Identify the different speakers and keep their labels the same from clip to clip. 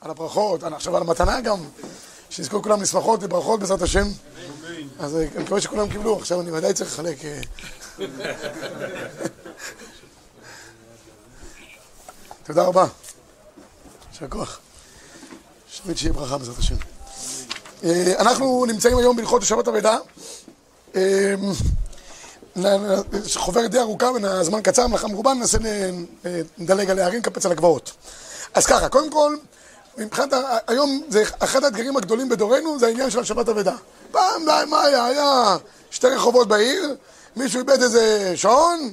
Speaker 1: על הברכות, עכשיו על המתנה גם, שיזכו כולם לשמחות וברכות בעזרת השם. אז אה, אני מקווה שכולם קיבלו, עכשיו אני ודאי צריך לחלק. אה. תודה רבה. יישר כוח. שתמיד שיהיה ברכה בעזרת השם. אה, אנחנו נמצאים היום בהלכות שבת נ- חוברת די ארוכה והזמן קצר, מלאכה מרובה, ננסה לדלג על הערים, נקפץ על הגבעות. אז ככה, קודם כל, מבחינת, היום זה אחד האתגרים הגדולים בדורנו, זה העניין של השבת אבדה. פעם, די, מה היה? היה שתי רחובות בעיר, מישהו איבד איזה שעון,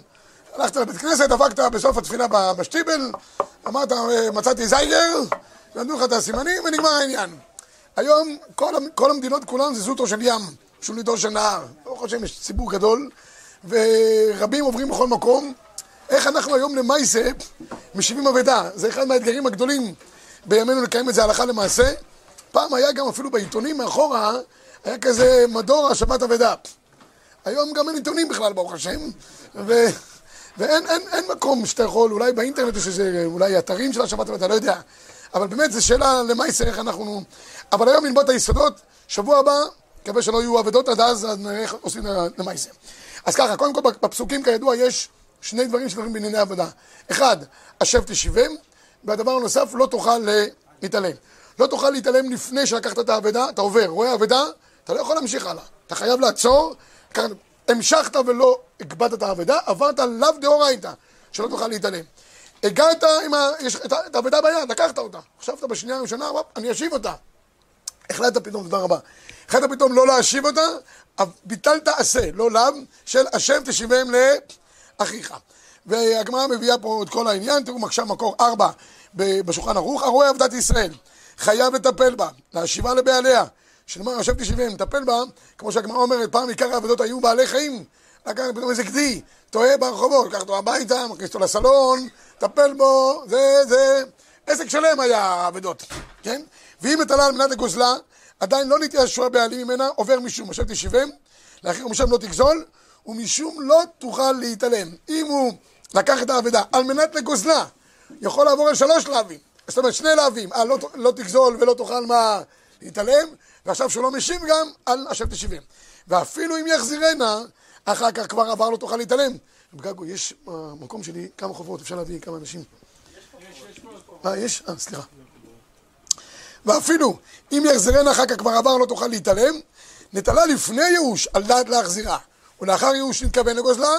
Speaker 1: הלכת לבית כנסת, דפקת בסוף התפילה בשטיבל, אמרת, אה, מצאתי זייגר, נתנו לך את הסימנים ונגמר העניין. היום כל, כל המדינות כולן זה זוטו של ים, שוליתו של נהר. ברוך השם יש ציבור גדול, ורבים עוברים בכל מקום. איך אנחנו היום למעשה משיבים אבדה? זה אחד מהאתגרים הגדולים בימינו לקיים את זה הלכה למעשה. פעם היה גם אפילו בעיתונים מאחורה, היה כזה מדור השבת אבדה. היום גם אין עיתונים בכלל, ברוך השם, ו... ואין אין, אין מקום שאתה יכול, אולי באינטרנט יש איזה, אולי אתרים של השבת, אתה לא יודע. אבל באמת זו שאלה למעשה איך אנחנו... אבל היום ללמוד את היסודות, שבוע הבא, מקווה שלא יהיו אבדות עד אז, אז נראה איך עושים למעשה. אז ככה, קודם כל בפסוקים כידוע יש שני דברים שקורים בענייני עבודה. אחד, השב תשיבם, והדבר הנוסף, לא תוכל להתעלם. לא תוכל להתעלם לפני שלקחת את האבדה, אתה עובר, רואה אבדה, אתה לא יכול להמשיך הלאה. אתה חייב לעצור, ככה, המשכת ולא הגבדת את האבדה, עברת לאו דאורייתא, שלא תוכל להתעלם. הגעת עם ה... יש את האבדה ביד, לקחת אותה. חשבת בשנייה הראשונה, אני אשיב אותה. החלטת פתאום, תודה רבה. החלטת פתאום לא להשיב אותה, ביטלת עשה, לא לאו, של השם תשיבם לאחיך. והגמרא מביאה פה את כל העניין, תראו עכשיו מקור ארבע בשולחן ערוך, הרואה עבודת ישראל, חייב לטפל בה, להשיבה לבעליה. שנאמר השם תשיבם, לטפל בה, כמו שהגמרא אומרת, פעם עיקר העבודות היו בעלי חיים. לקח פתאום איזה גדי, טועה ברחובות, לקח אותו הביתה, מכניס אותו לסלון, טפל בו, זה, זה, עסק שלם היה האבדות, כן? ואם מטלה על מנת לגוזלה, עדיין לא נתייאש הבעלים ממנה, עובר משום, השם תשיבם, לאחר ומשם לא תגזול, ומשום לא תוכל להתעלם. אם הוא לקח את האבדה על מנת לגוזלה, יכול לעבור על שלוש לאווים, זאת אומרת שני לאווים, אה, לא, לא תגזול ולא תוכל מה להתעלם, ועכשיו שהוא לא משיב גם, על השם תשיבם. ואפילו אם יחזירנה, אחר כך כבר עבר לא תוכל להתעלם. גגו, יש במקום שלי כמה חוברות, אפשר להביא כמה אנשים. אה, יש? אה, סליחה. ואפילו אם יחזרנה אחר כך כבר עבר לא תוכל להתעלם, נטלה לפני ייאוש על דעת להחזירה, ולאחר ייאוש נתכוון לגוזלה,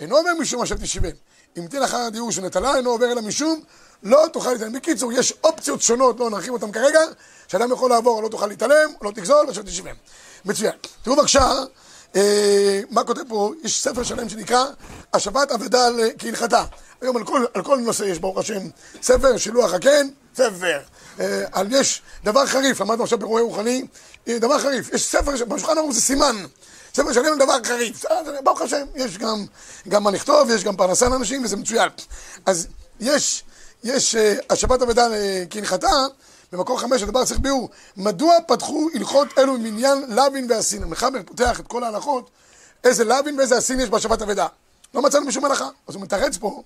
Speaker 1: אינו אומר משום השם תשיבם. אם תהיה לאחר ייאוש ונטלה, אינו עובר אלא משום לא תוכל להתעלם. בקיצור, יש אופציות שונות, לא נרחיב אותן כרגע, שאדם יכול לעבור, לא תוכל להתעלם, לא תגזול, השם תשיבם. מצוין. תראו בבקשה, אה, מה כותב פה, יש ספר שלם שנקרא השבת אבדה כהלכתה. היום על כל, על כל נושא יש ברוך השם ספר, שילוח הקן, ספר. אה, על יש דבר חריף, למדנו עכשיו ברואה רוחני, אה, דבר חריף, יש ספר, בשולחן ערוך זה סימן, ספר שלם על דבר חריף, אה, זה- ברוך השם, יש גם, גם מה לכתוב, יש גם פרנסה לאנשים וזה מצוין. אז יש, יש אה, השבת אבדה ל- כהלכתה, במקור חמש הדבר צריך ביאור, מדוע פתחו הלכות אלו ממניין לוין ואסין? המחבר פותח את כל ההלכות, איזה לוין ואיזה אסין יש בהשבת אבדה. לא מצאנו בשום הלכה. אז הוא מתרץ פה,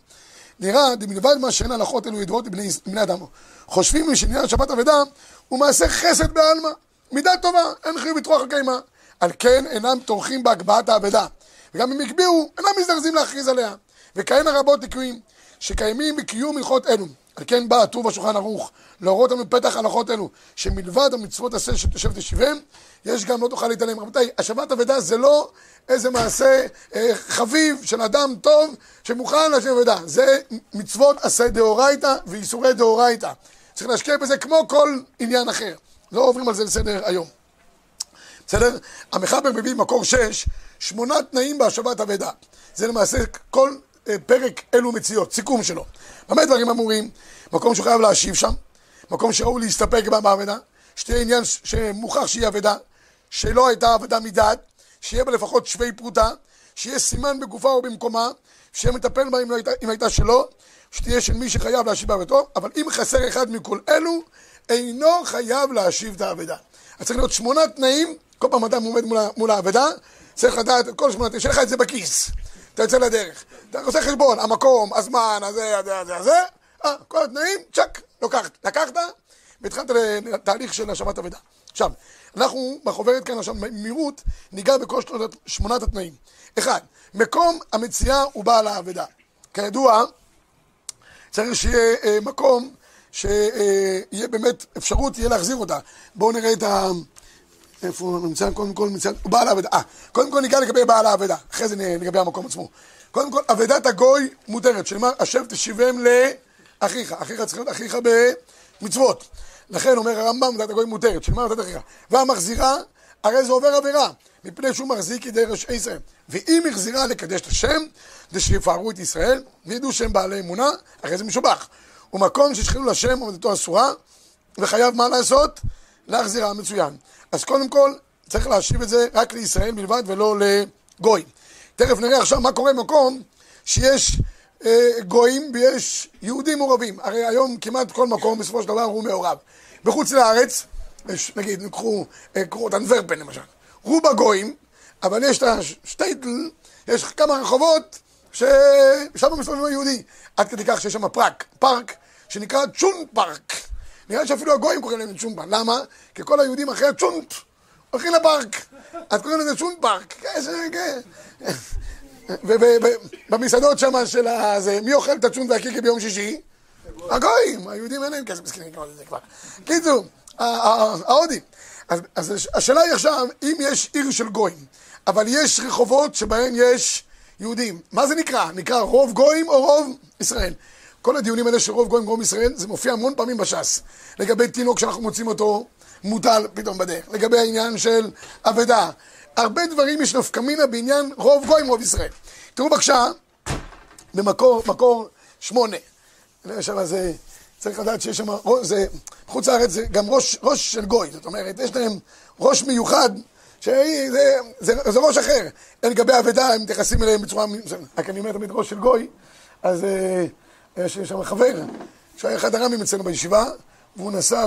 Speaker 1: נראה, מלבד מה שאין הלכות אלו ידועות לבני, אדם. חושבים שעניין השבת אבדה הוא מעשה חסד בעלמא. מידה טובה, אין חיוב לטרוח הקיימה. על כן אינם טורחים בהגבהת האבדה. וגם אם הגביהו, אינם מזדרזים להכריז עליה. וכהנה רבות ליקויים שקיימים בקיום הלכות אלו. על כן בא הטור בשולחן ערוך להורות לנו פתח הלכות אלו, שמלבד המצוות עשה שתשב תשיבם, יש גם לא תוכל להתעלם. רבותיי, השבת אבדה זה לא איזה מעשה אה, חביב של אדם טוב שמוכן לשבת אבדה. זה מצוות עשה דאורייתא ואיסורי דאורייתא. צריך להשקיע בזה כמו כל עניין אחר. לא עוברים על זה לסדר היום. בסדר? המחבר מביא מקור שש, שמונה תנאים בהשבת אבדה. זה למעשה כל אה, פרק אלו מציאות, סיכום שלו. במה דברים אמורים? מקום שהוא חייב להשיב שם, מקום שראוי להסתפק בה באבדה, שתהיה עניין שמוכח שהיא אבדה, שלא הייתה אבדה מדעת, שיהיה בה לפחות שווי פרוטה, שיהיה סימן בגופה או במקומה, שיהיה מטפל בה אם, לא הייתה, אם הייתה שלו, שתהיה של מי שחייב להשיב באבדתו, אבל אם חסר אחד מכל אלו, אינו חייב להשיב את האבדה. אז צריך להיות שמונה תנאים, כל פעם אדם עומד מול, האבדה, צריך לדעת כל שמונה, שיהיה לך את זה בכיס. אתה יוצא לדרך. אתה עושה חשבון, המקום, הזמן, הזה, הזה, הזה, הזה, אה, כל התנאים, צ'אק, לוקחת. לקחת, והתחלת לתהליך של השבת אבדה. עכשיו, אנחנו בחוברת כאן עכשיו במהירות ניגע בכל שמונת התנאים. אחד, מקום המציאה הוא בעל האבדה. כידוע, צריך שיהיה אה, מקום שיהיה באמת אפשרות, תהיה להחזיר אותה. בואו נראה את ה... איפה הוא נמצא? קודם כל. הוא בעל האבדה. אה, קודם כל ניגע לגבי בעל האבדה, אחרי זה לגבי המקום עצמו. קודם כל, אבדת הגוי מותרת, שנאמר, השב תשיבם לאחיך. אחיך צריך להיות אחיך במצוות. לכן אומר הרמב"ם, אבדת הגוי מותרת, שנאמר אבדת אחיך. והמחזירה, הרי זה עובר עבירה, מפני שהוא מחזיק ידי ראשי ישראל. ואם החזירה לקדש את השם, זה שיפארו את ישראל, וידעו שהם בעלי אמונה, הרי זה משובח. ומקום ששכנו לשם עומדתו אסורה, וחייב מה לעשות? להחזירה מצוין. אז קודם כל, צריך להשיב את זה רק לישראל בלבד ולא לגוי. תכף נראה עכשיו מה קורה במקום שיש אה, גויים ויש יהודים מעורבים. הרי היום כמעט כל מקום בסופו של דבר הוא מעורב. בחוץ לארץ, יש, נגיד, קחו, אה, קחו את אנטוורפן למשל, רוב הגויים, אבל יש את השטייטל, יש כמה רחובות ששם מסתובבים היהודי. עד כדי כך שיש שם פארק, פארק שנקרא צ'ולנט פארק. נראה שאפילו הגויים קוראים להם פארק. למה? כי כל היהודים אחרי הצ'ולנט הולכים לפארק. אז קוראים לזה צ'ולנט פארק. ובמסעדות שם של הזה, מי אוכל את הצ'ולנט והקישקע ביום שישי? הגויים, היהודים אין להם כסף מסכנים לקנות לזה כבר. קיצור, ההודים. אז השאלה היא עכשיו, אם יש עיר של גויים, אבל יש רחובות שבהן יש יהודים, מה זה נקרא? נקרא רוב גויים או רוב ישראל? כל הדיונים האלה של רוב גויים ורוב ישראל, זה מופיע המון פעמים בש"ס. לגבי תינוק שאנחנו מוצאים אותו מוטל פתאום בדרך. לגבי העניין של אבדה. הרבה דברים יש נפקמינה בעניין רוב גויים ורוב ישראל. תראו בבקשה, במקור, מקור שמונה. שם זה, צריך לדעת שיש שם, זה, חוץ לארץ זה גם ראש, ראש של גוי, זאת אומרת, יש להם ראש מיוחד שזה זה, זה ראש אחר. לגבי אבדה, הם מתייחסים אליהם בצורה... רק אני אומר תמיד ראש של גוי, אז אה, יש שם חבר, שהיה אחד הרמים אצלנו בישיבה, והוא נסע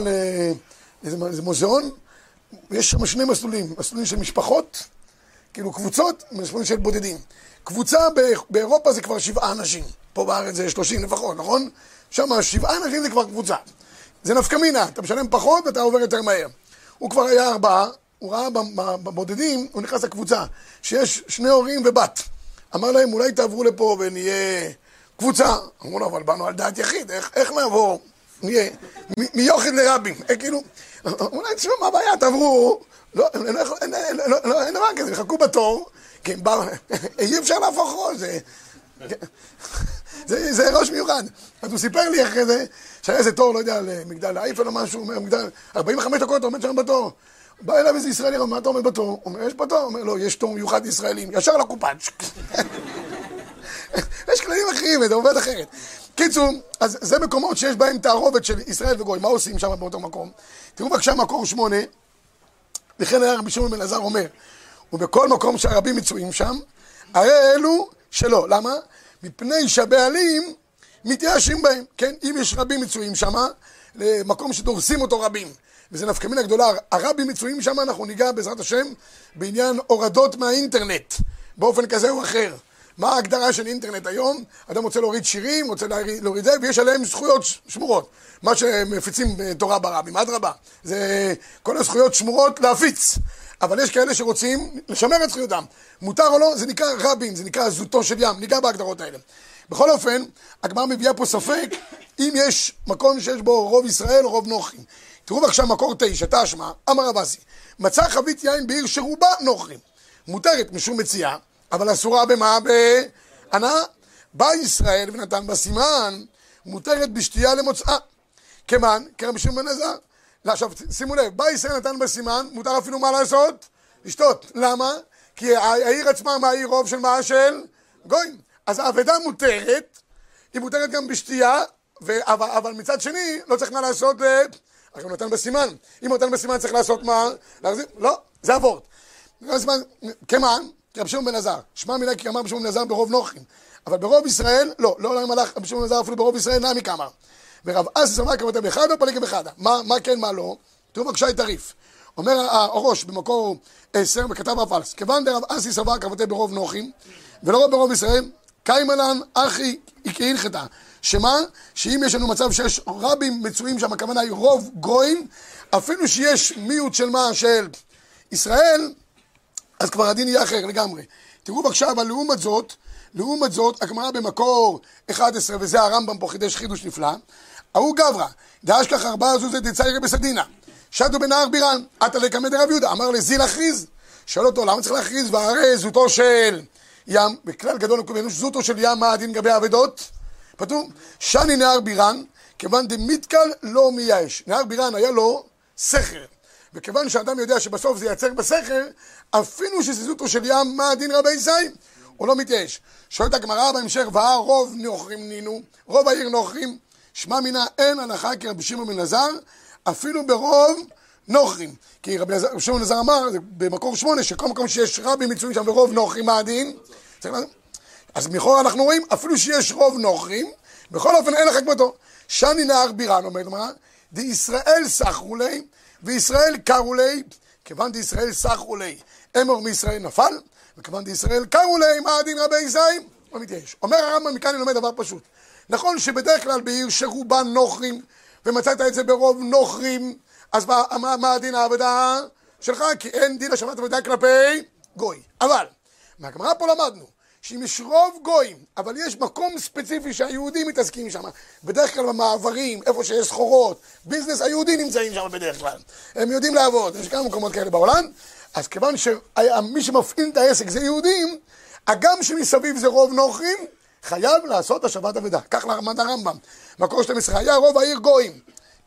Speaker 1: לאיזה מוזיאון, ויש שם שני מסלולים, מסלולים של משפחות, כאילו קבוצות, מסלולים של בודדים. קבוצה באירופה זה כבר שבעה אנשים, פה בארץ זה שלושים לפחות, נכון? שם שבעה אנשים זה כבר קבוצה. זה נפקא מינה, אתה משלם פחות ואתה עובר יותר מהר. הוא כבר היה ארבעה, הוא ראה בבודדים, הוא נכנס לקבוצה, שיש שני הורים ובת. אמר להם, אולי תעברו לפה ונהיה קבוצה. אמרו לו, אבל באנו על דעת יחיד, איך, איך נעבור? מיוחד לרבים. אה, כאילו, אולי תשמעו, מה הבעיה? תעברו. לא, אין דבר כזה, חכו בתור, כי אי אפשר להפוך ראש, זה ראש מיוחד. אז הוא סיפר לי אחרי זה, שהיה איזה תור, לא יודע, למגדל אייפל או משהו, אומר, מגדל, 45 דקות עומד שם בתור. בא אליו איזה ישראלי, מה אתה עומד בתור? הוא אומר, יש פה תור? הוא אומר, לא, יש תור מיוחד ישראלים, ישר לקופאץ'. יש כללים אחרים, זה עובד אחרת. קיצור, אז זה מקומות שיש בהם תערובת של ישראל וגוי. מה עושים שם באותו מקום? תראו בבקשה מקור שמונה, וכן היה רבי שמעון בן אלעזר אומר, ובכל מקום שהרבים מצויים שם, הרי אלו שלא. למה? מפני שהבעלים מתייאשים בהם. כן, אם יש רבים מצויים שם, למקום שדורסים אותו רבים. וזה נפקא מינה גדולה, הרבים מצויים שם, אנחנו ניגע בעזרת השם בעניין הורדות מהאינטרנט, באופן כזה או אחר. מה ההגדרה של אינטרנט היום? אדם רוצה להוריד שירים, רוצה להוריד זה, ויש עליהם זכויות שמורות. מה שמפיצים תורה ברבים, אדרבה. זה כל הזכויות שמורות להפיץ. אבל יש כאלה שרוצים לשמר את זכויותם. מותר או לא, זה נקרא רבים, זה נקרא זוטו של ים, ניגע בהגדרות האלה. בכל אופן, הגמרא מביאה פה ספק אם יש מקום שיש בו רוב ישראל או רוב נוכרים. תראו בבקשה מקור תשע, תשמע, אמר רבסי, מצא חבית יין בעיר שרובה נוכרים. מותרת משום מציאה, אבל אסורה במה? בהנאה. בא ישראל ונתן בה סימן, מותרת בשתייה למוצאה. כמן, כרבי שמעון בן עזר. עכשיו, שימו לב, בא ישראל נתן בה סימן, מותר אפילו מה לעשות? לשתות. למה? כי העיר עצמה, מה העיר רוב של מה? של גויים. אז האבדה מותרת, היא מותרת גם בשתייה, ו... אבל, אבל מצד שני, לא צריך מה לעשות, רק הוא נתן בסימן. אם הוא נתן בסימן צריך לעשות מה? להחזיר? לא, זה אבות. כמן, רבי שמעון בן עזר. שמע מילה כי אמר רבי שמעון בן עזר ברוב נוחים. אבל ברוב ישראל, לא, לא עולם הלך רבי שמעון בן עזר אפילו ברוב ישראל נמי כמה. ורב אסי סמך כמתה באחד ופליגה באחד. מה, מה כן, מה לא? תראו בבקשה את הריף. אומר הראש במקור עשר וכתב הפלס, כיוון דרב אסי סבר כמתה ברוב נוחים, ולא ברוב ישראל, קיימלן אחי הלכתה, שמה? שאם יש לנו מצב שיש רבים מצויים שם, הכוונה היא רוב גויים, אפילו שיש מיעוט של מה? של ישראל, אז כבר הדין יהיה אחר לגמרי. תראו בבקשה, אבל לעומת זאת, לעומת זאת, הגמרא במקור 11, וזה הרמב"ם פה חידש חידוש נפלא, ההוא גברא, דאשכח ארבעה זוזי דציירי בסדינה, שטו בנהר בירן, עתה לקמא דרב יהודה, אמר לזיל הכריז, שאל אותו, למה צריך להכריז? והרי זוטו של ים, בכלל גדול לקובענו, זוטו של ים, מה הדין לגבי האבדות? פתאום, שני נהר בירן, כיוון דמיתקל לא מייאש. נהר בירן היה לו סכר. וכיוון שאדם יודע שבסוף זה ייצר בסכר, אפילו שזיזותו של ים, מה הדין רבי זי? הוא לא מתייאש. שואלת הגמרא בהמשך, והר רוב נוכרים נינו, רוב העיר נוכרים, שמע מינה אין הנחה כי רבי שמעון בן עזר, אפילו ברוב נוכרים. כי רבי שמעון בן עזר אמר, במקור שמונה, שכל מקום שיש רבים מצויים שם ברוב נוכרים, מה הדין? אז מכאורה אנחנו רואים, אפילו שיש רוב נוכרים, בכל אופן אין לך כמותו. שני נהר בירן, אומרת הגמרא, דישראל סחרו לי, וישראל קרו לי, כיוון דישראל סחרו לי, אמור מישראל נפל, וכיוון דישראל קרו לי, מה הדין רבי ישראל? לא מתייאש. אומר הרמב"ם, מכאן אני לומד דבר פשוט. נכון שבדרך כלל בעיר שרובן נוכרים, ומצאת את זה ברוב נוכרים, אז מה, מה, מה הדין העבודה שלך? כי אין דין השבת עבודה כלפי גוי. אבל, מהגמרא פה למדנו, שאם יש רוב גויים, אבל יש מקום ספציפי שהיהודים מתעסקים שם, בדרך כלל במעברים, איפה שיש סחורות, ביזנס, היהודים נמצאים שם בדרך כלל. הם יודעים לעבוד, יש כמה מקומות כאלה בעולם, אז כיוון שמי שמפעיל את העסק זה יהודים, הגם שמסביב זה רוב נוכרים, חייב לעשות השבת אבדה. כך למד הרמב"ם. מקור 12, היה רוב העיר גויים.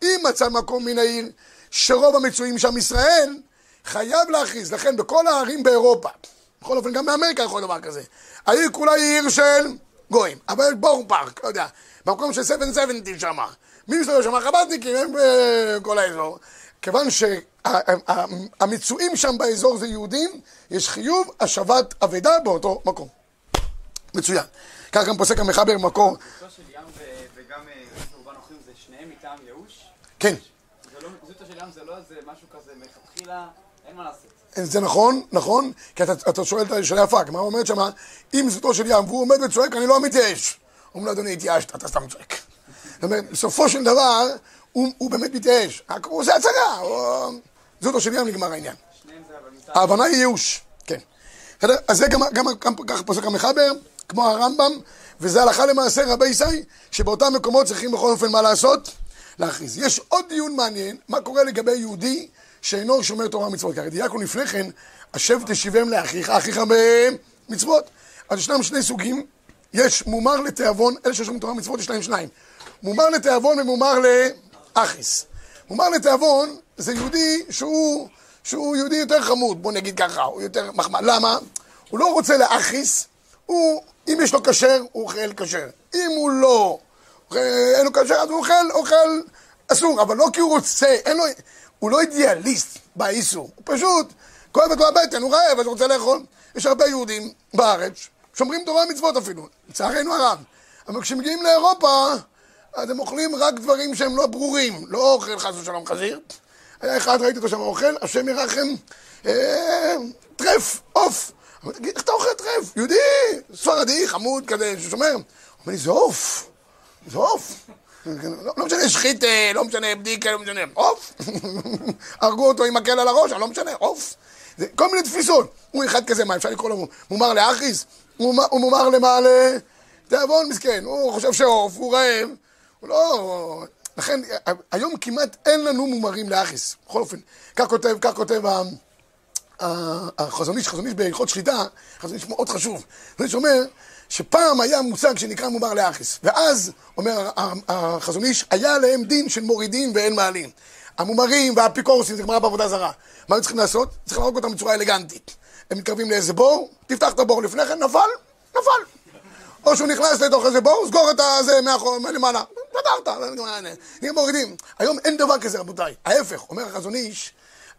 Speaker 1: אם מצא מקום מן העיר שרוב המצויים שם ישראל, חייב להכריז. לכן בכל הערים באירופה, בכל אופן גם באמריקה יכול דבר כזה, העיר כולה היא עיר של גויים. אבל יש בור פארק, לא יודע, במקום של 770 שם. מי מסתובב שם? חב"דניקים, הם בכל האזור. כיוון שהמצויים שם באזור זה יהודים, יש חיוב השבת אבדה באותו מקום. מצוין. כך גם פוסק המחבר מקור. כן.
Speaker 2: זוטו של ים זה לא איזה משהו כזה מלכתחילה, אין מה לעשות.
Speaker 1: זה נכון, נכון, כי אתה, אתה שואל את השאלה יפה, הגמרא אומרת שמה, אם זוטו של ים והוא עומד וצועק, אני לא מתייאש. אומרים לו, אדוני, התייאשת, אתה סתם צועק. זאת אומרת, בסופו של דבר, הוא, הוא באמת מתייאש. הוא עושה הצגה, הוא... זוטו של ים נגמר העניין. ההבנה היא ייאוש, כן. אז זה גם, גם, גם ככה פוסק המחבר, כמו הרמב"ם, וזה הלכה למעשה רבי ישי, שבאותם מקומות צריכים בכל אופן מה לעשות? להכריז. יש עוד דיון מעניין, מה קורה לגבי יהודי שאינו שומר תורה ומצוות. כי הרי דייקנו לפני כן, השב תשיבם לאחיך, אחיך במצוות. אז ישנם שני סוגים, יש מומר לתיאבון, אלה ששומרים תורה ומצוות יש להם שניים. מומר לתיאבון ומומר לאחיס. מומר לתיאבון זה יהודי שהוא, שהוא יהודי יותר חמוד, בוא נגיד ככה, הוא יותר מחמד. למה? הוא לא רוצה לאחיס, הוא, אם יש לו כשר, הוא אוכל כשר. אם הוא לא, אין לו כשר, אז הוא אוכל, אוכל אסור, אבל לא כי הוא רוצה, אין לו, הוא לא אידיאליסט באיסור, הוא פשוט, כואבת לו הבטן, הוא רעב, אז הוא רוצה לאכול. יש הרבה יהודים בארץ, שומרים תורה ומצוות אפילו, לצערנו הרב. אבל כשמגיעים לאירופה, אז הם אוכלים רק דברים שהם לא ברורים, לא אוכל חס ושלום חזיר. היה אחד, ראיתי אותו שם אוכל, השם ירחם, אה, טרף, עוף. אמרתי, תגיד, איך אתה אוכל טרף? יהודי, ספרדי, חמוד כזה, ששומר. הוא אומר לי, זה עוף, זה עוף. לא, משנה שחיתה, לא משנה בדיקה, לא משנה, עוף. הרגו אותו עם מקל על הראש, לא משנה, עוף. כל מיני תפיסות. הוא אחד כזה, מה אפשר לקרוא לו מומר לאחיס? הוא מומר למה? לתיאבון מסכן. הוא חושב שעוף, הוא רעב. הוא לא... לכן, היום כמעט אין לנו מומרים לאחיס. בכל אופן, כך כותב, כך כותב החזון איש, חזון איש בהלכות שחיטה, חזון איש מאוד חשוב. חזון איש אומר שפעם היה מושג שנקרא מומר לאחיס, ואז, אומר החזון איש, היה להם דין של מורידים ואין מעלים. המומרים והאפיקורסים, זה גמרא בעבודה זרה. מה הם צריכים לעשות? צריך להרוג אותם בצורה אלגנטית. הם מתקרבים לאיזה בור, תפתח את הבור לפני כן, נפל, נפל. או שהוא נכנס לתוך איזה בור, סגור את הזה מאחור, למעלה. פתרת, מורידים. היום אין דבר כזה, רבותיי. ההפך, אומר החזון איש,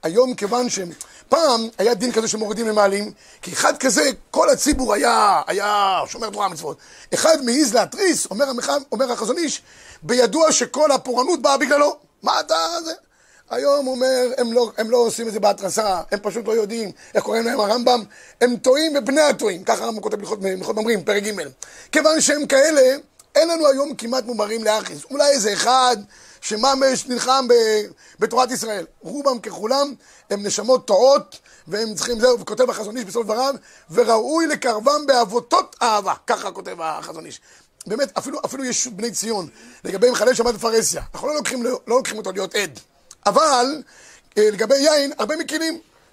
Speaker 1: היום כיוון שפעם היה דין כזה שמורידים למעלים, כי אחד כזה, כל הציבור היה, היה שומר תורה ומצוות. אחד מעז להתריס, אומר, אומר החזון איש, בידוע שכל הפורענות באה בגללו. מה אתה זה? היום הוא אומר, הם לא, הם לא עושים את זה בהתרסה, הם פשוט לא יודעים, איך קוראים להם הרמב"ם? הם טועים ובני הטועים, ככה הרמב"ם כותב בהלכות ממרים, פרק ג'. כיוון שהם כאלה, אין לנו היום כמעט מומרים לאחיס. אולי איזה אחד שממש נלחם ב- בתורת ישראל. רובם ככולם הם נשמות טועות, והם צריכים זהו, וכותב החזון איש בסוף דבריו, וראוי לקרבם בעבותות אהבה. ככה כותב החזון איש. באמת, אפילו, אפילו יש בני ציון, לגבי מחלל שבת בפרהסיה. אנחנו לא לוקחים, לא לוקחים אותו להיות עד. אבל אה, לגבי יין, הרבה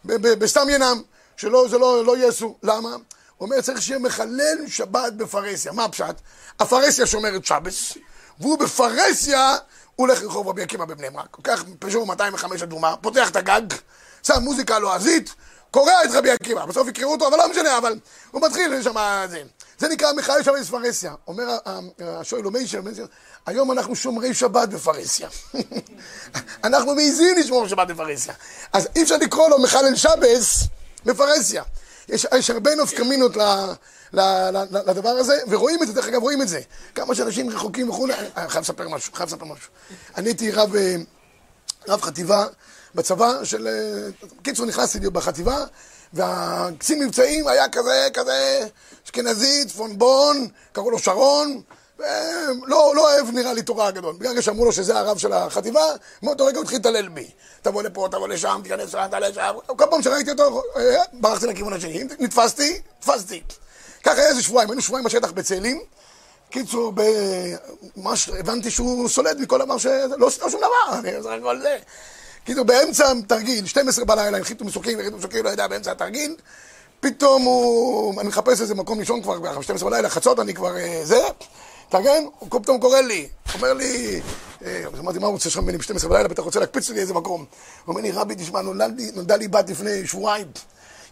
Speaker 1: ב- בסתם ינם, שלא, לא, לא יעשו. למה? הוא אומר, צריך שיהיה מחלל שבת בפרהסיה. מה הפשט? הפרהסיה שומרת שבס, והוא בפרהסיה, הוא הולך לרחוב רבי עקיבא בבני ברק. לוקח פז'ור 205 אדומה, פותח את הגג, שם מוזיקה לועזית, קורע את רבי עקיבא. בסוף יקראו אותו, אבל לא משנה, אבל הוא מתחיל שם זה. זה נקרא מחלל שבת בפרהסיה. אומר השואל של היום אנחנו שומרי שבת בפרהסיה. אנחנו מעיזים לשמור שבת בפרהסיה. אז אי אפשר לקרוא לו מחלל שבס בפרהסיה. יש, יש הרבה נפקמינות לדבר הזה, ורואים את זה, דרך אגב, רואים את זה. כמה שאנשים רחוקים וכולי, אני חייב לספר משהו, חייב לספר משהו. אני הייתי רב, אה, רב חטיבה בצבא של... אה, בקיצור, נכנסתי לי בחטיבה, והקצין מבצעים היה כזה, כזה, אשכנזי, צפונבון, קראו לו שרון, ולא לא אוהב נראה לי תורה הגדול. בגלל שאמרו לו שזה הרב של החטיבה, מאותו רגע הוא התחיל להתעלל בי. תבוא לפה, תבוא לשם, תיכנס לשם, תעלה לשם. כל פעם שראיתי אותו, אה, ברחתי לכיוון השני. נתפסתי, תפסתי. ככה היה איזה שבועיים, היינו שבועיים בשטח בצאלים. קיצור, ממש הבנתי שהוא סולד מכל דבר ש... לא עושה שום דבר, אני הכל זה. קיצור, באמצע תרגיל, 12 בלילה, הנחיתו מסוקים, הנחיתו מסוקים, לא יודע, באמצע התרגיל, פתאום הוא... אני מחפש איזה מקום לישון כבר, ב-12 בלילה, חצות, אני כבר... אה, זה, תרגן, הוא פתאום קורא לי, אומר לי, אה, אמרתי, מה הוא רוצה שם ממני ב-12 בלילה, בטח רוצה להקפיץ לי איזה מקום. הוא אומר לי, רבי, תשמע, נולדה לי בת לפני שבועיים.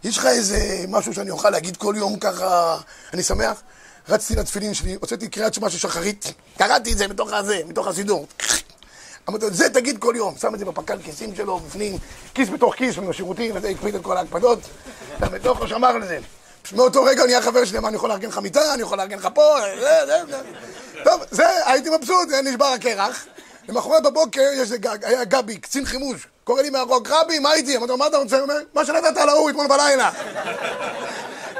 Speaker 1: יש לך איזה משהו שאני אוכל להגיד כל יום ככה, אני שמח? רצתי לתפילין שלי, הוצאתי קריאת שמע של שחרית, קראתי את זה מתוך הזה, מתוך הסידור. אמרתי לו, זה תגיד כל יום, שם את זה בפק"ל כיסים שלו, בפנים, כיס בתוך כיס, עם השירותים, וזה הקפיד את כל ההקפדות, ובתוכו שמר לזה. מאותו רגע הוא נהיה חבר שלי, מה, אני יכול לארגן לך מיטה, אני יכול לארגן לך פה, זה, זה, זה. טוב, זה, הייתי מבסוט, נשבר הקרח. למחרת בבוקר יש היה גבי, קצין חימוש, קורא לי מהרחוק, רבי, מה איתי? אמרתי לו, מה אתה רוצה? הוא אומר, מה שנתת על ההוא אתמול בלילה.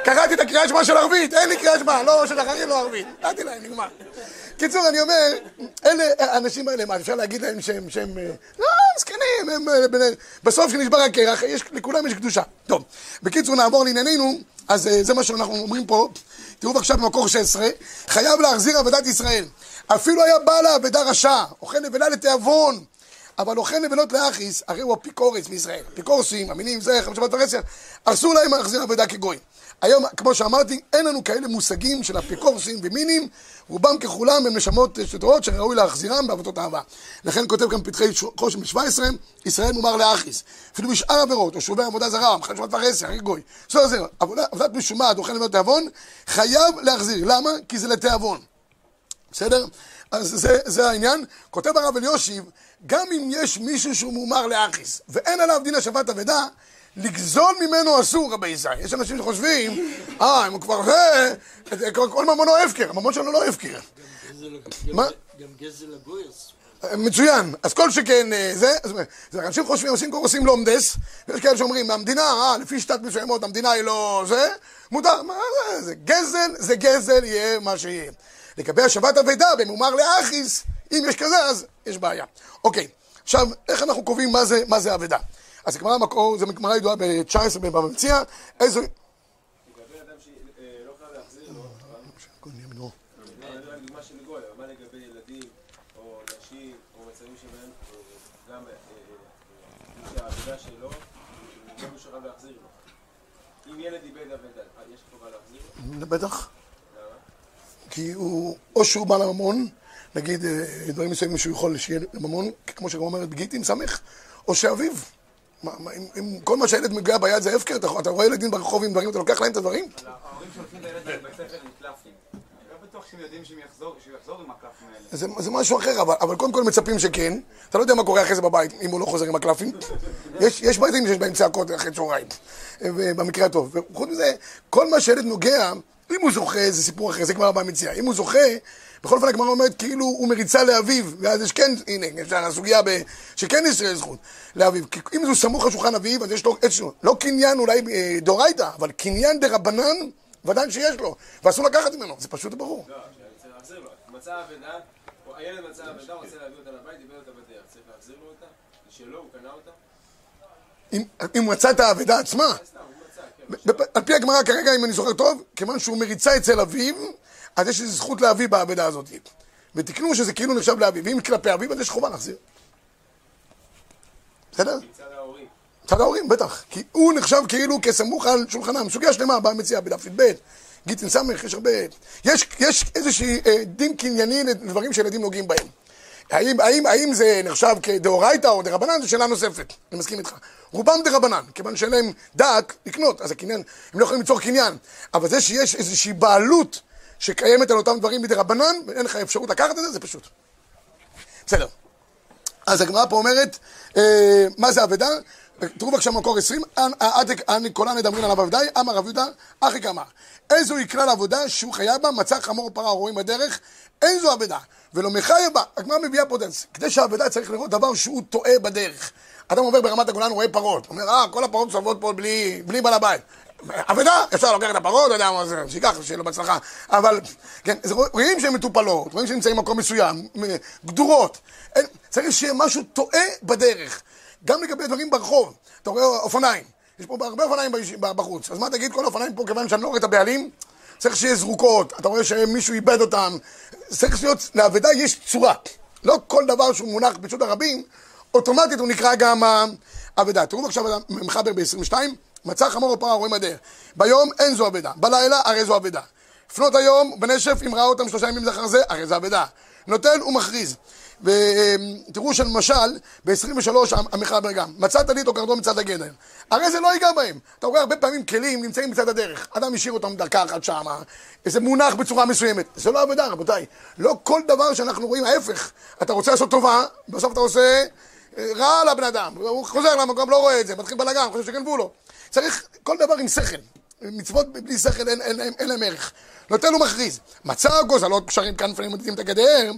Speaker 1: קראתי את הקריאה שמע של ערבית, אין לי קריאה שמע, לא של אחרים, לא ערבית. נתתי להם, נגמר. קיצור, אני אומר, אלה, האנשים האלה, מה, אפשר להגיד להם שהם, שהם, אה, לא, זקנים, הם, אה, בסוף כשנשבר הקרח, יש, לכולם יש קדושה. טוב, בקיצור, נעבור לענייננו, אז אה, זה מה שאנחנו אומרים פה. תראו בבקשה במקור 16, חייב להחזיר עבודת ישראל. אפילו היה בא לאבדה רשע, אוכל נבלה לתיאבון. אבל אוכל נבלות לאחיס, הרי הוא אפיקורס מישראל. אפיקורסים, המינים, זה, חמשת ברסיה, אסור להם להחזיר אבדה כגוי. היום, כמו שאמרתי, אין לנו כאלה מושגים של אפיקורסים ומינים, רובם ככולם הם נשמות שטועות שראוי להחזירם בעבודות אהבה. לכן כותב כאן פתחי חושן ב-17, ישראל מומר לאחיס. אפילו בשאר עבירות, או שובר עבודה זרה, מחל שבת ורסיה, הרי גוי. זה, עבודה- עבודת משומעת, אוכל נבלות תיאבון, חייב להחזיר. למה? כי זה לתיאבון. בסדר? אז זה, זה העניין. כותב הרב אליושיב, גם אם יש מישהו שהוא מומר לאחיס, ואין עליו דין השבת אבדה, לגזול ממנו אסור, רבי ישראל. יש אנשים שחושבים, אה, אם הוא כבר זה, כל ממונו הפקר, הממון שלנו לא הפקר.
Speaker 3: גם- גזל הגוי אסור.
Speaker 1: מצוין. אז כל שכן אה, זה, אז אנשים חושבים, עושים קורסים לומדס, ויש כאלה שאומרים, המדינה, אה, לפי שיטת מסוימות, המדינה היא לא זה, מותר, מה זה, זה גזל, זה גזל, יהיה מה שיהיה. לגבי השבת אבדה במומר לאחיס, אם יש כזה, אז יש בעיה. אוקיי, עכשיו, איך אנחנו קובעים מה זה, מה זה אבדה? אז הגמרא מקור, זו גמרא ידועה ב-19 במציע, איזו...
Speaker 4: לגבי אדם שלא חייב להחזיר לו, זה נראה לי דוגמה של גוי, אבל מה לגבי ילדים, או נשים, או מצבים שבהם אה, גם אה, אה, מי שהעבודה שלו, לא מישהו חייב להחזיר לו. אם ילד איבד אבדה, יש חובה להחזיר?
Speaker 1: בטח. כי הוא, או שהוא בא לממון, נגיד אה, דברים מסוימים שהוא יכול שיהיה לממון, כמו שגם אומרת עם סמך, או שאביו. מה, מה, אם, אם כל מה שהילד מגיע ביד זה הפקר, אתה, אתה רואה ילדים ברחוב עם דברים, אתה לוקח להם את הדברים?
Speaker 2: ההורים שולחים את הילד לבית ספר עם קלפים. אני לא.
Speaker 1: זה, זה משהו אחר, אבל, אבל קודם כל מצפים שכן. אתה לא יודע מה קורה אחרי זה בבית, אם הוא לא חוזר עם הקלפים. יש, יש בתים שיש בהם צעקות אחרי צהריים, אה, במקרה הטוב. וחוץ מזה, כל מה שהילד נוגע, אם הוא זוכה, זה סיפור אחר, זה כבר הבא מציע. אם הוא זוכה, בכל אופן הגמרא אומרת כאילו הוא מריצה לאביו, ואז יש כן, הנה, יש הסוגיה ב, שכן יש זכות לאביו. כי אם הוא סמוך על שולחן אביו, אז יש לו איזשהו, לא קניין אולי אה, דאורייתא, אבל קניין דה רבנן, ודאי שיש לו, ואסור לקחת ממנו, זה פשוט ברור.
Speaker 4: לא, רק להחזיר לו. מצא אבדה, הילד מצא אבדה, רוצה להביא אותה לבית, איבד אותה בדרך. צריך להחזיר לו אותה? היא שלו, הוא קנה אותה?
Speaker 1: אם- אם הוא מצא את האבדה עצמה,
Speaker 4: מצא, כן.
Speaker 1: על פי הגמרא כרגע, אם אני זוכר טוב, כיוון שהוא מריצה אצל אביו, אז יש איזו זכות לאביו באבדה הזאת. ותקנו שזה כאילו נחשב לאביו, ואם כלפי אביו, אז יש חובה להחזיר. בסדר?
Speaker 4: מצד ההורים.
Speaker 1: מצד ההורים, בטח. כי הוא נחשב כאילו כסמוך על שולחנם. סוגיה שלמה, באה מציאה בדף י"ב, גיטין ס', יש הרבה... יש, יש איזשהי אה, דין קנייני לדברים שילדים נוגעים בהם. האם, האם, האם זה נחשב כדאורייתא או דרבנן, זו שאלה נוספת, אני מסכים איתך. רובם דרבנן, כיוון שאין להם דעת לקנות, אז הקניין, הם לא יכולים ליצור קניין. אבל זה שיש איזושהי בעלות שקיימת על אותם דברים מדרבנן, ואין לך אפשרות לקחת את זה, זה פשוט. בסדר. אז הגמרא פה אומרת, אה, מה זה אבידה? תראו בבקשה במקור 20, אטו כל הני דאמרינן לאו אבידה הוא, אמר רב יהודה, הכי קאמר. איזוהי כלל אבידה שהוא חייב בה, מצא חמור פרה רועים בדרך, אין זו אבדה, ולא מיחייב בה. הגמרא מביאה פה דנס. כדי שהאבדה צריך לראות דבר שהוא טועה בדרך. אדם עובר ברמת הגולן, רואה פרות. אומר, אה, כל הפרות מסתובבות פה בלי, בלי בעל הבית. אבדה, אפשר לקחת את הפרות, אתה יודע מה זה, שייקח, שיהיה לו בהצלחה. אבל, כן, רואים שהן מטופלות, רואים שהן נמצאים במקום מסוים, גדורות. אין- צריך שיהיה משהו טועה בדרך. גם לגבי דברים ברחוב. אתה רואה אופניים. יש פה הרבה אופניים בחוץ. אז מה תגיד, כל האופניים פה, כיוון שאני לא רואה את הבעלים, צריך שיהיה זרוקות. אתה רואה שמישהו איבד אותם. צריך להיות, לאבדה יש צורה. לא כל דבר שהוא מונח ברשות הרבים, אוטומטית הוא נקרא גם האבדה. תראו עכשיו מחבר ב-22, מצא חמור או פרה רואים הדרך. ביום אין זו אבדה, בלילה הרי זו אבדה. לפנות היום בנשף, אם ראה אותם שלושה ימים זכר זה, הרי זה אבדה. נוטל ומכריז. ותראו שלמשל, ב-23 המחבר גם, מצא טלית או קרדום מצד הגדר. הרי זה לא ייגע בהם. אתה רואה הרבה פעמים כלים נמצאים מצד הדרך. אדם השאיר אותם דרכה אחת שמה, איזה מונח בצורה מסוימת. זה לא עבודה, רבותיי. לא כל דבר שאנחנו רואים, ההפך. אתה רוצה לעשות טובה, בסוף אתה עושה אה, רע לבן אדם. הוא חוזר למקום, לא רואה את זה, מתחיל בלאגן, חושב שגנבו לו. צריך כל דבר עם שכל. מצוות בלי שכל אין, להם ערך. נוטל ומכריז, מצא גוזלות פשרים כנפים מודדים את הגדר,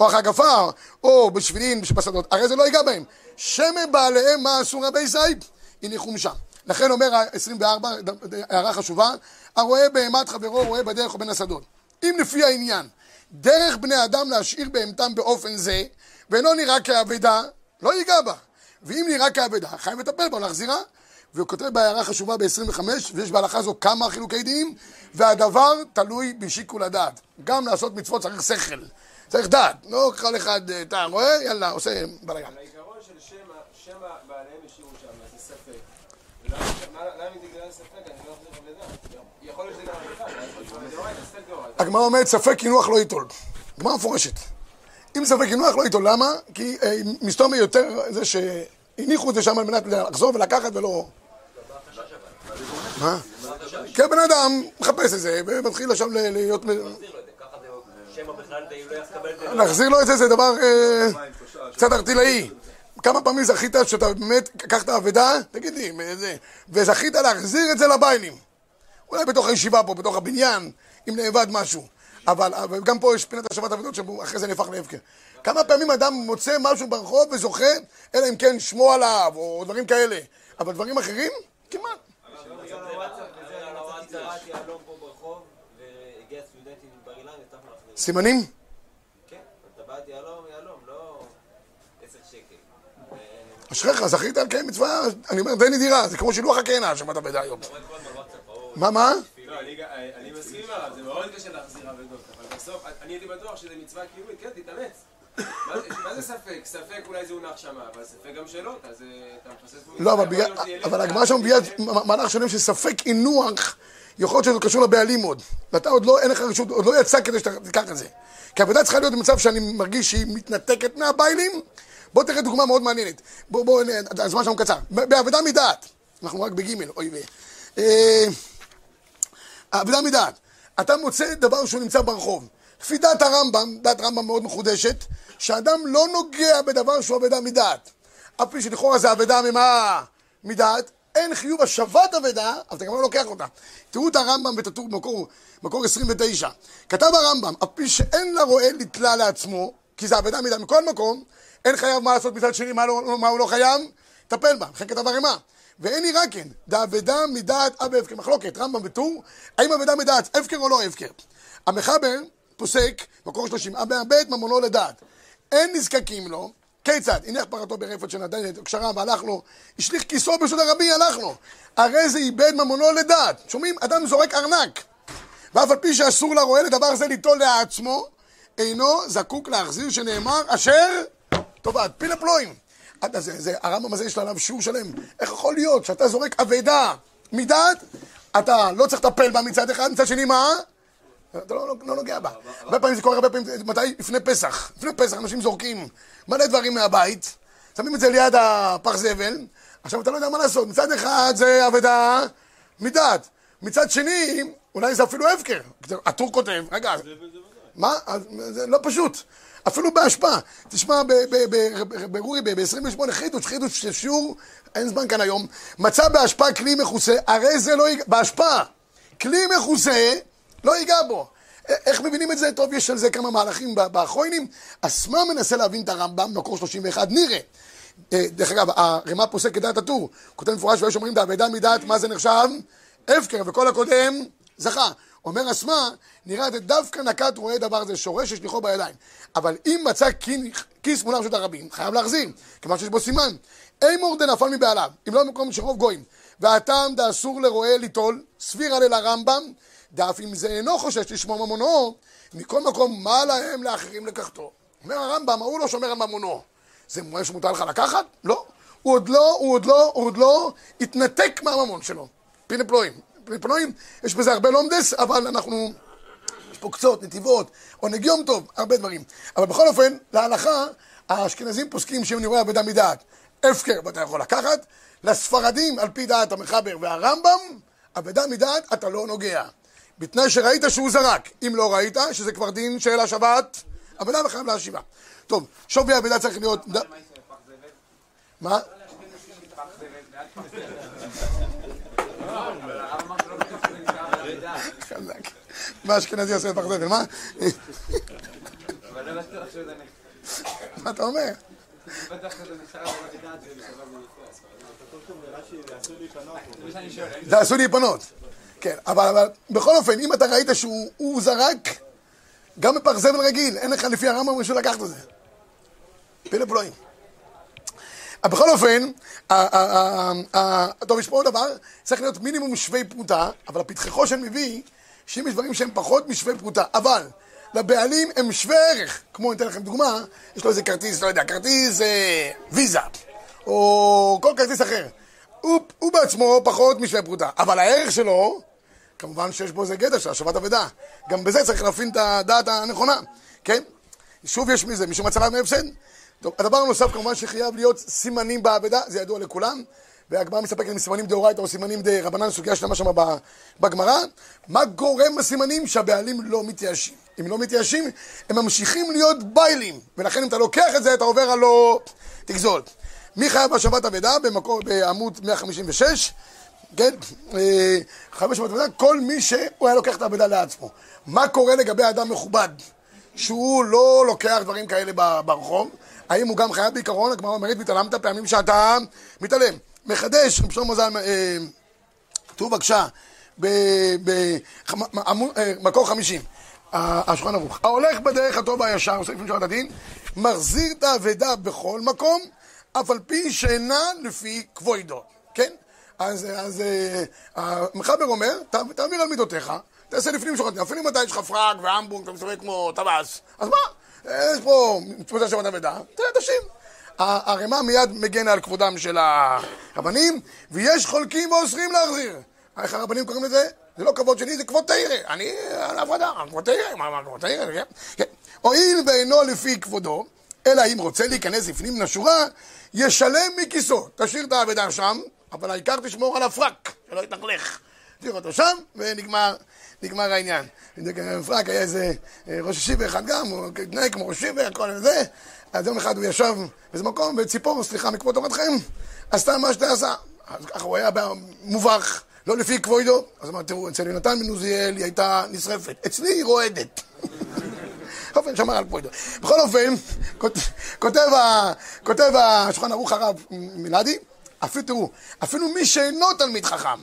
Speaker 1: או אחר גפר, או בשבילין בשדות, הרי זה לא ייגע בהם. שמא בעליהם מה עשו רבי זית, הניחום שם. לכן אומר ה-24, הערה חשובה, הרואה בהמת חברו רואה בדרך ובין השדות. אם לפי העניין, דרך בני אדם להשאיר בהמתם באופן זה, ואינו נראה כאבדה, לא ייגע בה. ואם נראה כאבדה, חייב לטפל בה, להחזירה. והוא כותב בהערה חשובה ב-25, ויש בהלכה הזו כמה חילוקי דין, והדבר תלוי בשיקול הדעת. גם לעשות מצוות צריך שכל, צריך דעת. לא כל אחד, אה, אתה רואה, יאללה, עושה בלאגן.
Speaker 4: על העיקרון של שמא, שמא בעליהם השאירו שם, זה ספק.
Speaker 1: הגמרא אומרת ספק קינוח לא ייטול. גמרא מפורשת. אם ספק קינוח לא ייטול, למה? כי אה, מסתום יותר זה שהניחו את זה שם על מנת לחזור ולקחת ולא... מה? כי הבן אדם מחפש את זה ומתחיל עכשיו להיות... להחזיר לו את זה זה דבר אה, קצת ארטילאי. כמה פעמים זכית שאתה באמת, קח את האבדה, תגיד לי, וזכית להחזיר את זה לביילים. אולי בתוך הישיבה פה, בתוך הבניין, אם נאבד משהו. אבל, גם פה יש פינת השבת אבדות שאחרי זה נהפך להפקר. כמה פעמים אדם מוצא משהו ברחוב וזוכה, אלא אם כן שמו עליו, או דברים כאלה. אבל דברים אחרים, כמעט. סימנים?
Speaker 5: כן, לא
Speaker 1: אשריך, זכית על קיים מצווה, אני אומר, די נדירה, זה כמו שילוח הקהנה שמעת בדה היום. מה, מה?
Speaker 4: לא, אני מסכים עם הרב, זה מאוד קשה להחזיר אבדות, אבל בסוף, אני הייתי בטוח שזה מצווה קיומית, כן, תתאמץ. מה זה- ספק? ספק אולי זה הונח שמה, אבל ספק גם שלא, אז אתה מפסס
Speaker 1: לא, אבל, הגמרא שם מביאה מהלך שלם שספק אינוח, יכול להיות שזה קשור לבעלים עוד. ואתה עוד לא, אין לך רשות, עוד לא יצא כדי שתיקח את זה. כי העבודה צריכה להיות במצב שאני מרגיש שהיא מתנתקת מהביילים. בוא תראה דוגמה מאוד מעניינת. בוא, בוא, אה, הזמן שלנו קצר. בעבודה מדעת, אנחנו רק בגימל, אוי ו... אה, עבודה מדעת. אתה מוצא דבר שהוא נמצא ברחוב. לפי דעת הרמב"ם, דעת רמב"ם מאוד מחודשת, שאדם לא נוגע בדבר שהוא אבדה מדעת. אף פי שלכאורה זה אבדה ממה? מדעת. אין חיוב השבת אבדה, אבל אתה גם לא לוקח אותה. תראו את הרמב"ם בתטור במקור מקור 29. כתב הרמב"ם, אף פי שאין לרועה לתלה לעצמו, כי זה אבדה מדעת מכל מקום, אין חייב מה לעשות מצד שני, מה, לא, מה הוא לא חייב? טפל בה, לכן כתב הרימה. ואין נראה כן, דאבדה מדעת אב הפקר. מחלוקת, רמב"ם וטור, האם אבדה מדעת הפקר או לא הפקר? המחבר פוסק, מקור שלושים, המאבד את ממונו לדעת. אין נזקקים לו, כיצד? הניח פרתו ברפת שנדד את קשרה והלך לו, השליך כיסו ברשות הרבי, הלך לו. הרי זה איבד ממונו לדעת. שומעים? אדם זורק ארנק. ואף על פי שאסור לרועה לדבר זה ליטול לעצמו, אינו זקוק להחזיר שנאמר אשר טובת. פילה פלואים. עד הזה, זה, הרמב"ם הזה יש עליו שיעור שלם. איך יכול להיות שאתה זורק אבדה מדעת, אתה לא צריך לטפל בה מצד אחד, מצד שני מה? אתה לא, לא, לא נוגע בה. הרבה פעמים זה קורה, הרבה פעמים, מתי? לפני פסח. לפני פסח אנשים זורקים מלא דברים מהבית, שמים את זה ליד הפח זבל, עכשיו אתה לא יודע מה לעשות. מצד אחד זה אבדה מדעת. מצד שני, אולי זה אפילו הפקר. הטור כותב, רגע, מה? אז זה לא פשוט. אפילו בהשפעה. תשמע, ברורי, ב-28 חידוש, חידוש של שיעור, אין זמן כאן היום, מצא בהשפעה כלי מכוסה, הרי זה לא בהשפעה, כלי מכוסה, לא ייגע בו. איך מבינים את זה? טוב, יש על זה כמה מהלכים באחרונים. אסמה מנסה להבין את הרמב"ם, מקור 31, נראה. אה, דרך אגב, הרמ"א פוסק כדעת הטור, כותב מפורש ויש אומרים דאבדה מדעת, מה זה נחשב? הפקר, וכל הקודם זכה. אומר אסמה, נראה דווקא נקט רואה דבר זה שורש ששליחו בידיים. אבל אם מצא כיס מול רשות הרבים, חייב להחזיר, כיוון שיש בו סימן. אימור דנפל מבעליו, אם לא במקום שרוב גויים. והטעם דאסור לרועה ליטול, סביר עלי לרמב"ם, דאף אם זה אינו חושש לשמור ממונו, מכל מקום מה להם לאחרים לקחתו. אומר הרמב"ם, ההוא לא שומר על ממונו. זה מועד שמותר לך לקחת? לא. הוא עוד לא, הוא עוד לא, הוא עוד לא התנתק מהממון שלו. פיני פלואים. פיני פלואים, יש בזה הרבה לומדס, אבל אנחנו... יש פה קצות, נתיבות, עונג יום טוב, הרבה דברים. אבל בכל אופן, להלכה, האשכנזים פוסקים שהם נראי אבדה מדעת. הפקר, ואתה יכול לקחת. לספרדים, על פי דעת המחבר והרמב"ם, אבדה מדעת, אתה לא נוגע. בתנאי שראית שהוא זרק. אם לא ראית, שזה כבר דין של השבת, אבדה וחייב להשיבה. טוב, שווי האבדה צריך להיות... מה? חזק. מה אשכנזי עושה בפח זבל, מה? מה אתה אומר? זה עשוי להיפנות. כן, אבל בכל אופן, אם אתה ראית שהוא זרק, גם בפח זבל רגיל, אין לך לפי הרמב"ם רשו לקחת את זה. פילה פלואים. בכל אופן, טוב, יש פה עוד דבר, צריך להיות מינימום שווי פרוטה, אבל הפתחכו של מביא, שאם יש דברים שהם פחות משווי פרוטה, אבל לבעלים הם שווי ערך, כמו אני אתן לכם דוגמה, יש לו איזה כרטיס, לא יודע, כרטיס אה, ויזה, או כל כרטיס אחר. הוא, הוא בעצמו פחות משווי פרוטה, אבל הערך שלו, כמובן שיש בו איזה גדר של השבת אבדה. גם בזה צריך להפעיל את הדעת הנכונה, כן? שוב יש מזה, מישהו מצא לנו הפסד? טוב, הדבר הנוסף כמובן שחייב להיות סימנים באבדה, זה ידוע לכולם, והגמרא מסתפקת עם סימנים דאורייתא או סימנים דה רבנן, סוגיה שלמה שם בגמרא. מה גורם הסימנים? שהבעלים לא מתייאשים. אם לא מתייאשים, הם ממשיכים להיות ביילים, ולכן אם אתה לוקח את זה, אתה עובר הלא תגזול. מי חייב בשבת אבדה? במקור, בעמוד 156, כן? אה, חייב בשבת אבדה, כל מי שהוא היה לוקח את האבדה לעצמו. מה קורה לגבי אדם מכובד? שהוא לא לוקח דברים כאלה ברחוב, האם הוא גם חייב בעיקרון? הגמרא אומרת, והתעלמת פעמים שאתה מתעלם. מחדש, רב שלמה זלמן, כתוב אה, בבקשה, במקור חמישים, השולחן ערוך. ההולך בדרך הטוב והישר, עושה לפני שורת הדין, מחזיר את האבדה בכל מקום, אף על פי שאינה לפי כבוידו, כן? אז, אז אה, המחבר אומר, תעביר על מידותיך, תעשה לפנים הדין, אפילו אם אתה יש לך פראג והמבורג, אתה מסתובב כמו טווס, אז מה? יש פה תפוצה של אבדה, תשים. הרמ"א מיד מגן על כבודם של הרבנים, ויש חולקים ואוסרים להחזיר. איך הרבנים קוראים לזה? זה לא כבוד שלי, זה כבוד תרא. אני על הפרדה, כבוד תרא, מה, מה, כבוד תרא, כן? כן. הואיל ואינו לפי כבודו, אלא אם רוצה להיכנס לפנים לשורה, ישלם מכיסו. תשאיר את האבדה שם, אבל העיקר תשמור על הפרק, שלא יתנחלך. תשאיר אותו שם, ונגמר נגמר העניין. פרק היה איזה אה, ראש ישיבה אחד גם, הוא התנהג כמו ראש ישיבה, הכל זה. אז יום אחד הוא ישב באיזה מקום, וציפור, סליחה, מכבוד תורתכם, עשתה מה שאתה עשה. אז ככה הוא היה מובך, לא לפי כבודו. אז אמר, תראו, אצל יונתן בן היא הייתה נשרפת, אצלי היא רועדת. אופן, שמר על כבודו. בכל אופן, כותב השולחן ערוך הרב מילדי, אפילו תראו, אפילו מי שאינו תלמיד חכם,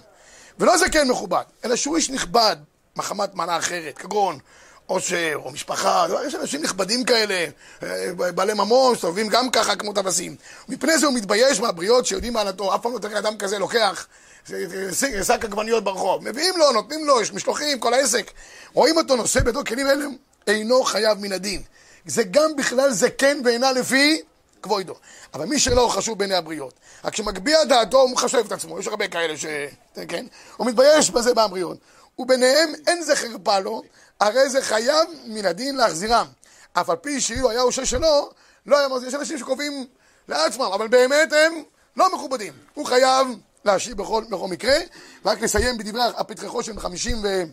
Speaker 1: ולא זקן מכובד, אלא שהוא איש נכבד, מחמת מעלה אחרת, כגון עושר, או משפחה, יש אנשים נכבדים כאלה, אה, בעלי ממון, מסתובבים גם ככה כמו טווסים. מפני זה הוא מתבייש מהבריות שיודעים מעלתו, אף פעם לא תראה אדם כזה לוקח שק עגבניות ברחוב. מביאים לו, נותנים לו, יש משלוחים, כל העסק. רואים אותו נושא בידו כלים אלה, אינו חייב מן הדין. זה גם בכלל זה כן ואינה לפי כבודו. אבל מי שלא חשוב בעיני הבריות, רק כשמגביה דעתו הוא מחשב את עצמו, יש הרבה כאלה ש... כן? הוא מתבייש בזה בהבריות. וביניהם אין זה חרפה לו, הרי זה חייב מן הדין להחזירם. אף על פי שאילו היה עושה שלו, לא היה מרזיר. יש אנשים שקובעים לעצמם, אבל באמת הם לא מכובדים. הוא חייב להשיב בכל, בכל מקרה. ורק לסיים בדברי הפתחי של חמישים ו...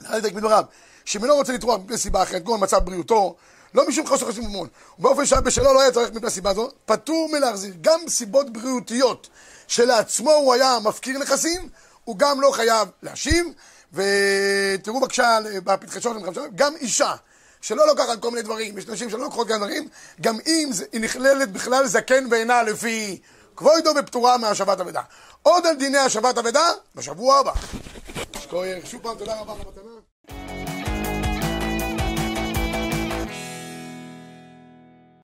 Speaker 1: לדייק בדבריו, שאם אינו רוצה לתרוע מפני אחרת, כגון מצב בריאותו, לא משום חוסר חשוב ממון, ובאופן שהיה בשלו לא היה צריך מפני סיבה זו, פטור מלהחזיר. גם סיבות בריאותיות שלעצמו הוא היה מפקיר נכסים, הוא גם לא חייב להשיב. ותראו בבקשה בפתחי שושן, גם אישה שלא לוקחת כל מיני דברים, יש נשים שלא לוקחות גם דברים, גם אם היא נכללת בכלל זקן ואינה לפי כבודו ופטורה מהשבת אבדה. עוד על דיני השבת אבדה, בשבוע הבא. שוב פעם תודה רבה על המתנה.